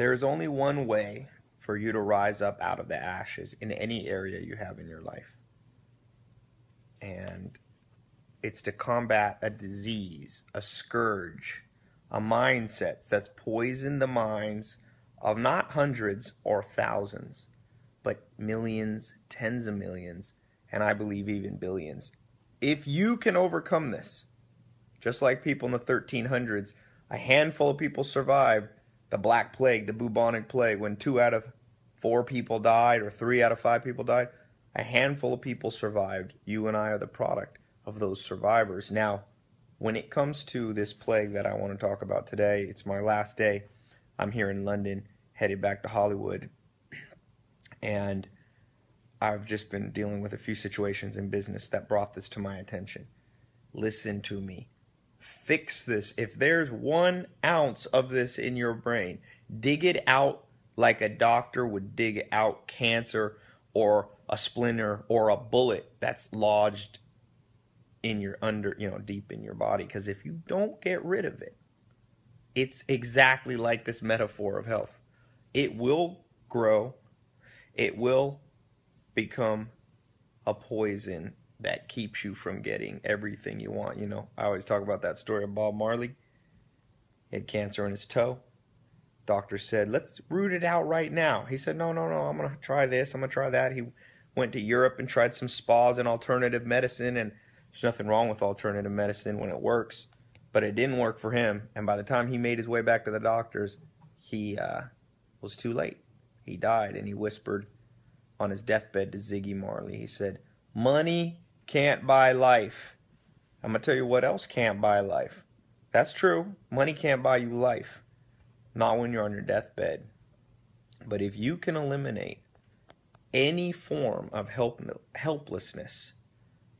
There's only one way for you to rise up out of the ashes in any area you have in your life. And it's to combat a disease, a scourge, a mindset that's poisoned the minds of not hundreds or thousands, but millions, tens of millions, and I believe even billions. If you can overcome this, just like people in the 1300s, a handful of people survived the Black Plague, the bubonic plague, when two out of four people died or three out of five people died. A handful of people survived. You and I are the product of those survivors. Now, when it comes to this plague that I want to talk about today, it's my last day. I'm here in London, headed back to Hollywood. And I've just been dealing with a few situations in business that brought this to my attention. Listen to me. Fix this. If there's one ounce of this in your brain, dig it out like a doctor would dig out cancer or a splinter or a bullet that's lodged in your under, you know, deep in your body. Because if you don't get rid of it, it's exactly like this metaphor of health. It will grow, it will become a poison that keeps you from getting everything you want. You know, I always talk about that story of Bob Marley. He had cancer in his toe. Doctor said, let's root it out right now. He said, no, no, no, I'm going to try this, I'm going to try that. He went to Europe and tried some spas and alternative medicine and there's nothing wrong with alternative medicine when it works, but it didn't work for him. And by the time he made his way back to the doctors, he uh, was too late. He died, and he whispered on his deathbed to Ziggy Marley. He said, Money can't buy life. I'm going to tell you what else can't buy life. That's true. Money can't buy you life, not when you're on your deathbed. But if you can eliminate any form of help, helplessness,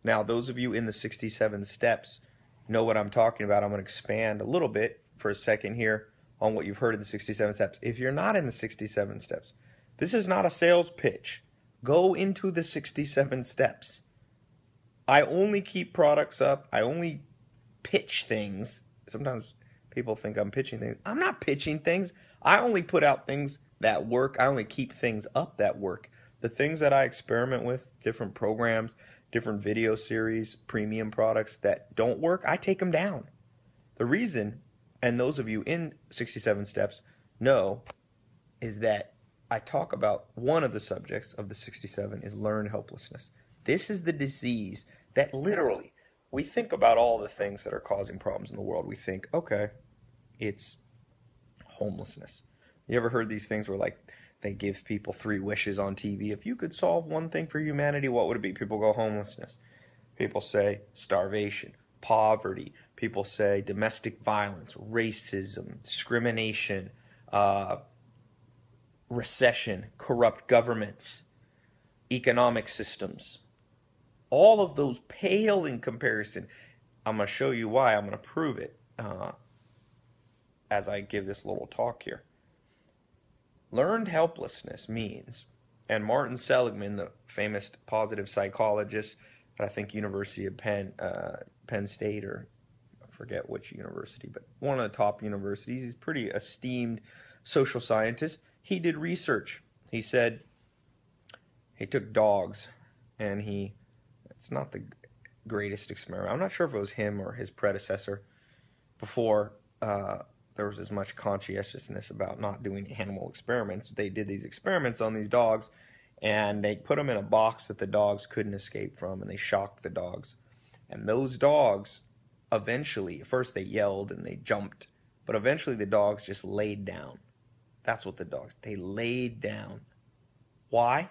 now, those of you in the 67 steps know what I'm talking about. I'm going to expand a little bit for a second here on what you've heard in the 67 steps. If you're not in the 67 steps, this is not a sales pitch. Go into the 67 steps. I only keep products up. I only pitch things. Sometimes people think I'm pitching things. I'm not pitching things. I only put out things that work. I only keep things up that work. The things that I experiment with, different programs, different video series, premium products that don't work, I take them down. The reason, and those of you in 67 Steps know, is that I talk about one of the subjects of the 67 is learned helplessness. This is the disease that literally we think about all the things that are causing problems in the world. We think, okay, it's homelessness. You ever heard these things where like they give people three wishes on TV. If you could solve one thing for humanity, what would it be? People go homelessness. People say starvation, poverty. People say domestic violence, racism, discrimination, uh, recession, corrupt governments, economic systems. All of those pale in comparison. I'm going to show you why. I'm going to prove it uh, as I give this little talk here. Learned helplessness means, and Martin Seligman, the famous positive psychologist at I think University of Penn, uh, Penn State, or I forget which university, but one of the top universities. He's pretty esteemed social scientist. He did research. He said he took dogs, and he it's not the greatest experiment. I'm not sure if it was him or his predecessor before uh, there was as much conscientiousness about not doing animal experiments. They did these experiments on these dogs and they put them in a box that the dogs couldn't escape from and they shocked the dogs. And those dogs eventually, first they yelled and they jumped, but eventually the dogs just laid down. That's what the dogs, they laid down. Why?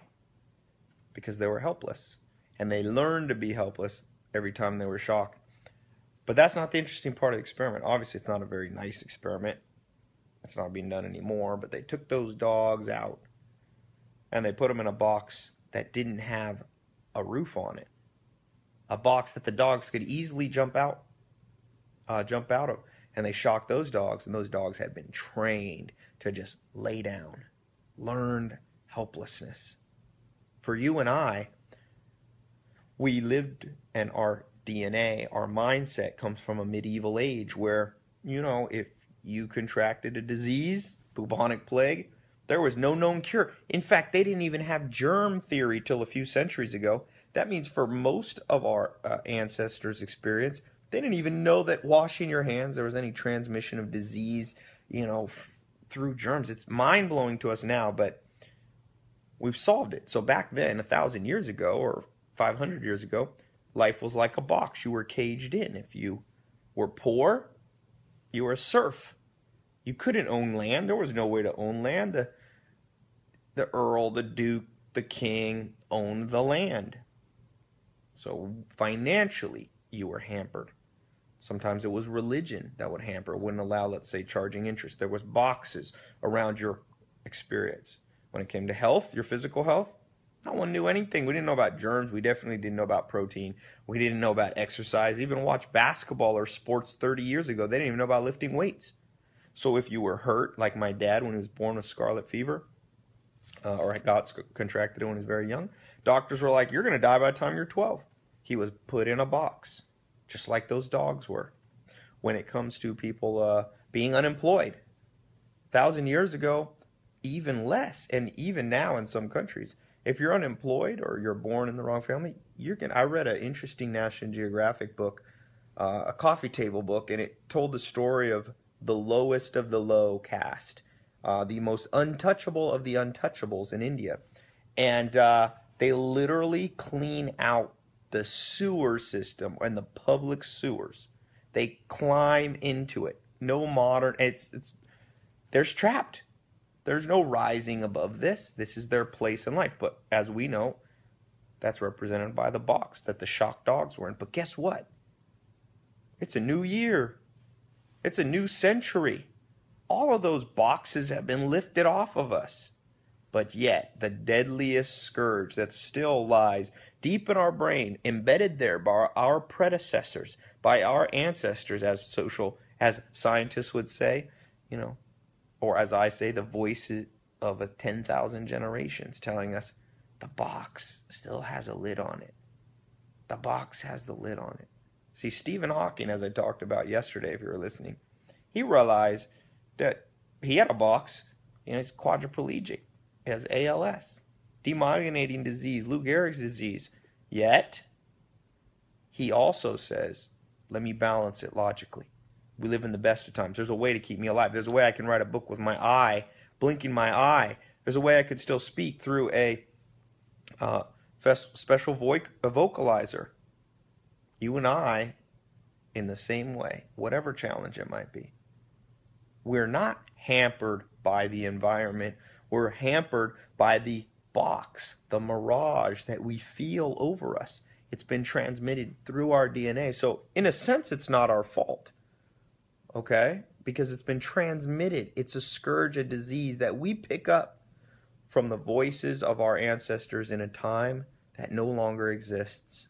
Because they were helpless. And they learned to be helpless every time they were shocked. But that's not the interesting part of the experiment. Obviously, it's not a very nice experiment. It's not being done anymore. But they took those dogs out and they put them in a box that didn't have a roof on it. A box that the dogs could easily jump out, uh, jump out of. And they shocked those dogs, and those dogs had been trained to just lay down, learned helplessness. For you and I, we lived and our DNA, our mindset comes from a medieval age where, you know, if you contracted a disease, bubonic plague. There was no known cure. In fact, they didn't even have germ theory till a few centuries ago. That means for most of our uh, ancestors' experience, they didn't even know that washing your hands there was any transmission of disease, you know, f- through germs. It's mind blowing to us now, but we've solved it. So back then, a thousand years ago or 500 years ago, life was like a box. You were caged in. If you were poor, you were a serf. You couldn't own land. There was no way to own land. The, the earl, the duke, the king owned the land. So financially, you were hampered. Sometimes it was religion that would hamper, wouldn't allow, let's say, charging interest. There was boxes around your experience. When it came to health, your physical health, no one knew anything. We didn't know about germs. We definitely didn't know about protein. We didn't know about exercise. Even watch basketball or sports 30 years ago, they didn't even know about lifting weights. So if you were hurt, like my dad when he was born with scarlet fever, uh, or got contracted when he was very young, doctors were like, "You're going to die by the time you're 12." He was put in a box, just like those dogs were. When it comes to people uh, being unemployed, thousand years ago, even less, and even now in some countries, if you're unemployed or you're born in the wrong family, you're gonna. I read an interesting National Geographic book, uh, a coffee table book, and it told the story of the lowest of the low caste, uh, the most untouchable of the untouchables in India, and uh, they literally clean out the sewer system and the public sewers. They climb into it. No modern. It's it's. There's trapped there's no rising above this. This is their place in life. But as we know, that's represented by the box that the shock dogs were in. But guess what? It's a new year. It's a new century. All of those boxes have been lifted off of us. But yet, the deadliest scourge that still lies deep in our brain, embedded there by our predecessors, by our ancestors, as social, as scientists would say, you know, or as I say, the voice of a 10,000 generations telling us the box still has a lid on it. The box has the lid on it. See, Stephen Hawking, as I talked about yesterday, if you were listening, he realized that he had a box and he's quadriplegic, he has ALS, demyelinating disease, Lou Gehrig's disease. Yet, he also says, let me balance it logically we live in the best of times. There's a way to keep me alive. There's a way I can write a book with my eye, blinking my eye. There's a way I could still speak through a uh, special vo- vocalizer. You and I, in the same way, whatever challenge it might be, we're not hampered by the environment. We're hampered by the box, the mirage that we feel over us. It's been transmitted through our DNA. So, in a sense, it's not our fault okay? Because it's been transmitted. It's a scourge, a disease that we pick up from the voices of our ancestors in a time that no longer exists.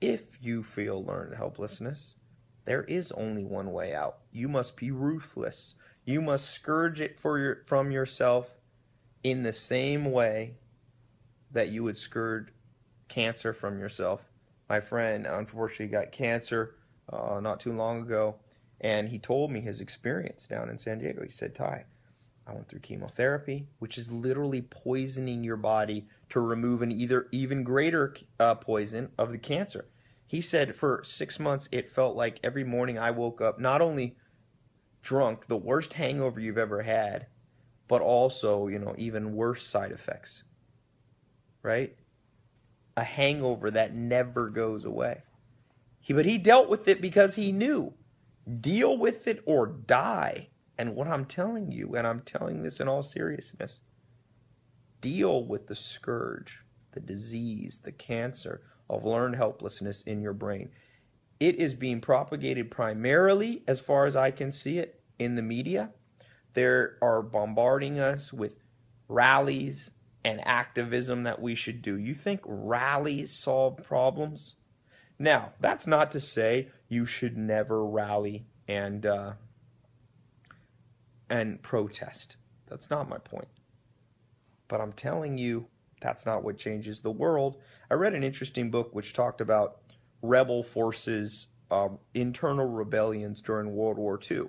If you feel learned helplessness, there is only one way out. You must be ruthless. You must scourge it for your, from yourself in the same way that you would scourge cancer from yourself. My friend unfortunately got cancer uh, not too long ago, and he told me his experience down in San Diego. He said, Tai, I went through chemotherapy, which is literally poisoning your body to remove an either even greater uh, poison of the cancer. He said for six months, it felt like every morning I woke up not only drunk, the worst hangover you've ever had, but also, you know, even worse side effects. Right? A hangover that never goes away. He, but he dealt with it because he knew Deal with it or die. And what I'm telling you, and I'm telling this in all seriousness, deal with the scourge, the disease, the cancer of learned helplessness in your brain. It is being propagated primarily, as far as I can see it, in the media. They are bombarding us with rallies and activism that we should do. You think rallies solve problems? Now, that's not to say you should never rally and uh, and protest. That's not my point. But I'm telling you, that's not what changes the world. I read an interesting book which talked about rebel forces, um, internal rebellions during World War II.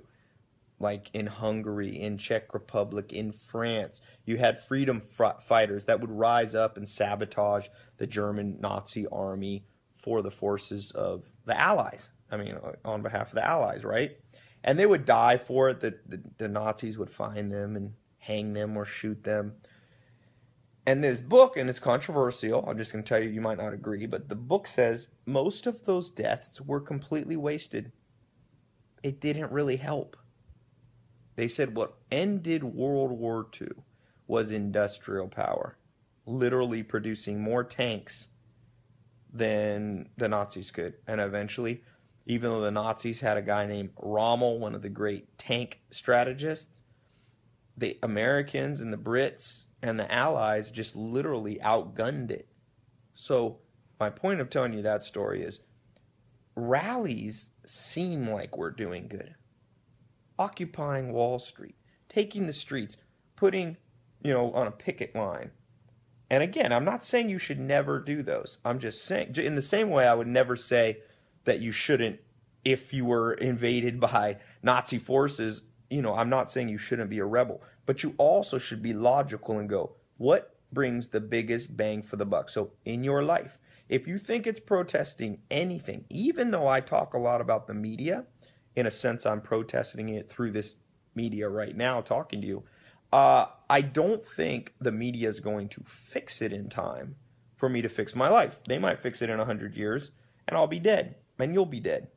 like in Hungary, in Czech Republic, in France. You had freedom fighters that would rise up and sabotage the German Nazi army for the forces of the Allies. I mean, on behalf of the Allies, right? And they would die for it. The, the, the Nazis would find them and hang them or shoot them. And this book, and it's controversial, I'm just going to tell you, you might not agree, but the book says most of those deaths were completely wasted. It didn't really help. They said what ended World War II was industrial power, literally producing more tanks than the Nazis could. And eventually, even though the Nazis had a guy named Rommel, one of the great tank strategists, the Americans and the Brits and the Allies just literally outgunned it. So, my point of telling you that story is rallies seem like we're doing good. Occupying Wall Street, taking the streets, putting, you know, on a picket line. And again, I'm not saying you should never do those. I'm just saying, in the same way, I would never say that you shouldn't, if you were invaded by Nazi forces, you know, I'm not saying you shouldn't be a rebel, but you also should be logical and go, what brings the biggest bang for the buck? So in your life, if you think it's protesting anything, even though I talk a lot about the media, in a sense, I'm protesting it through this media right now, talking to you. Uh, I don't think the media is going to fix it in time for me to fix my life. They might fix it in 100 years, and I'll be dead, and you'll be dead.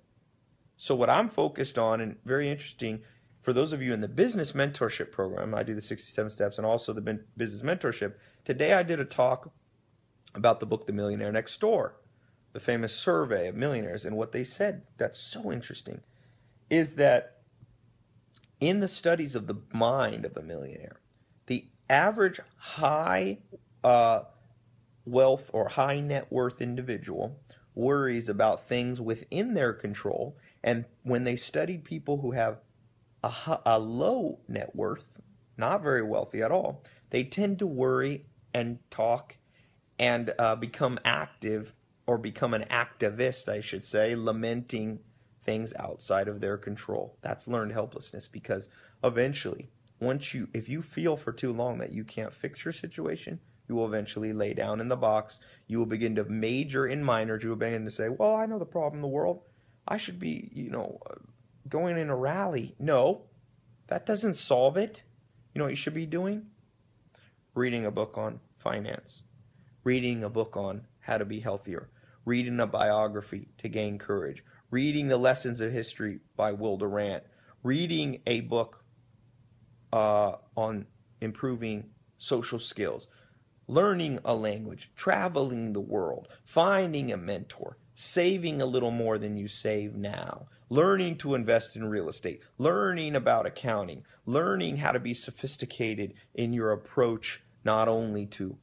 So, what I'm focused on, and very interesting, for those of you in the business mentorship program, I do the 67 steps and also the business mentorship. Today I did a talk about the book The Millionaire Next Door, the famous survey of millionaires. And what they said that's so interesting is that in the studies of the mind of a millionaire, the average high uh, wealth or high net worth individual worries about things within their control. And when they studied people who have a, a low net worth, not very wealthy at all, they tend to worry and talk and uh, become active or become an activist, I should say, lamenting things outside of their control. That's learned helplessness because eventually, once you, if you feel for too long that you can't fix your situation, you will eventually lay down in the box. You will begin to major in minors. You will begin to say, well, I know the problem in the world. I should be, you know, uh, going in a rally. No, that doesn't solve it. You know what you should be doing? Reading a book on finance, reading a book on how to be healthier, reading a biography to gain courage, reading the lessons of history by Will Durant, reading a book uh, on improving social skills, learning a language, traveling the world, finding a mentor, saving a little more than you save now, learning to invest in real estate, learning about accounting, learning how to be sophisticated in your approach not only to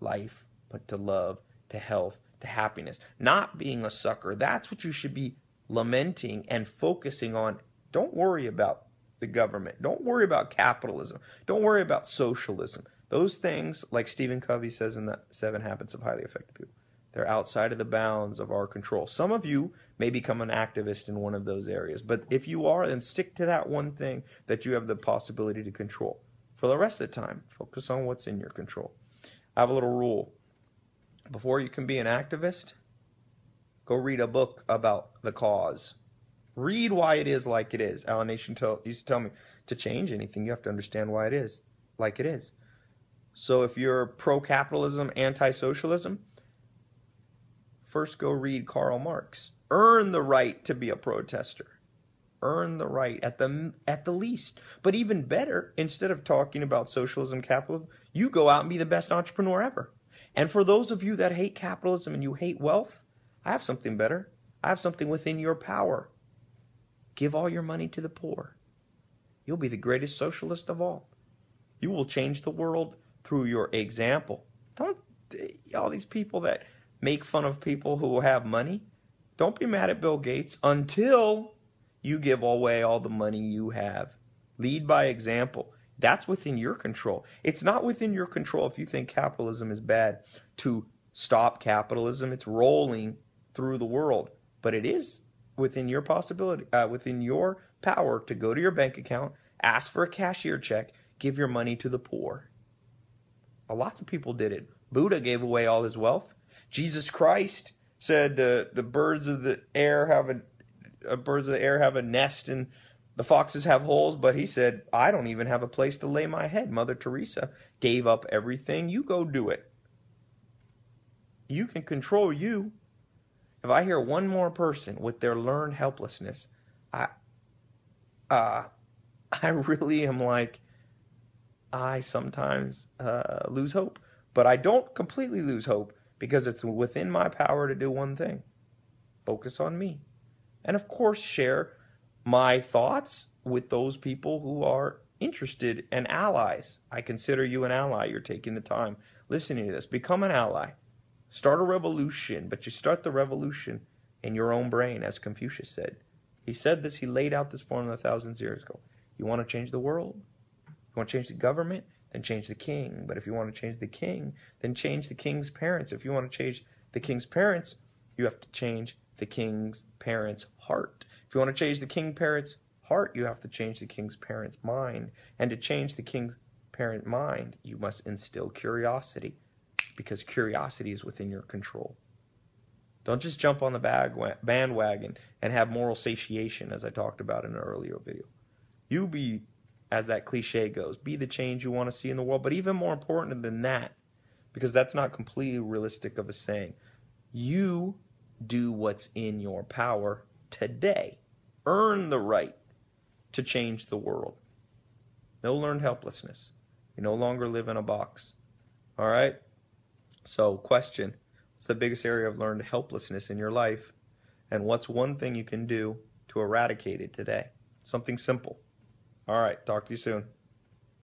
life, but to love, to health, to happiness. Not being a sucker. That's what you should be lamenting and focusing on. Don't worry about the government. Don't worry about capitalism. Don't worry about socialism. Those things, like Stephen Covey says in the Seven Habits of Highly Effective People, they're outside of the bounds of our control. Some of you may become an activist in one of those areas, but if you are, then stick to that one thing that you have the possibility to control. For the rest of the time, focus on what's in your control. I have a little rule. Before you can be an activist, go read a book about the cause. Read why it is like it is. Allan Nation tell, used to tell me to change anything, you have to understand why it is like it is. So if you're pro capitalism, anti socialism, first go read Karl Marx. Earn the right to be a protester. Earn the right at the at the least. But even better, instead of talking about socialism, capitalism, you go out and be the best entrepreneur ever. And for those of you that hate capitalism and you hate wealth, I have something better. I have something within your power. Give all your money to the poor. You'll be the greatest socialist of all. You will change the world through your example. Don't all these people that make fun of people who have money. Don't be mad at Bill Gates until you give away all the money you have. Lead by example. That's within your control. It's not within your control if you think capitalism is bad to stop capitalism. It's rolling through the world, but it is within your possibility, uh, within your power to go to your bank account, ask for a cashier check, give your money to the poor. Uh, lots of people did it. Buddha gave away all his wealth. Jesus Christ said the the birds of the air have a, a birds of the air have a nest and the foxes have holes, but he said, I don't even have a place to lay my head. Mother Teresa gave up everything. You go do it. You can control you. If I hear one more person with their learned helplessness, I uh I really am like I sometimes uh, lose hope, but I don't completely lose hope because it's within my power to do one thing focus on me. And of course, share my thoughts with those people who are interested and allies. I consider you an ally. You're taking the time listening to this. Become an ally. Start a revolution, but you start the revolution in your own brain, as Confucius said. He said this, he laid out this formula thousands of years ago. You want to change the world? You want to change the government? Then change the king. But if you want to change the king, then change the king's parents. If you want to change the king's parents, you have to change the king's parents' heart. If you want to change the king's parents' heart, you have to change the king's parents' mind. And to change the king's parent mind, you must instill curiosity because curiosity is within your control. Don't just jump on the bag, bandwagon and have moral satiation, as I talked about in an earlier video. You be, as that cliche goes, be the change you want to see in the world. But even more important than that, because that's not completely realistic of a saying, you do what's in your power today. Earn the right to change the world. No learned helplessness. You no longer live in a box. All right? So, question What's the biggest area of learned helplessness in your life? And what's one thing you can do to eradicate it today? Something simple. All right, talk to you soon.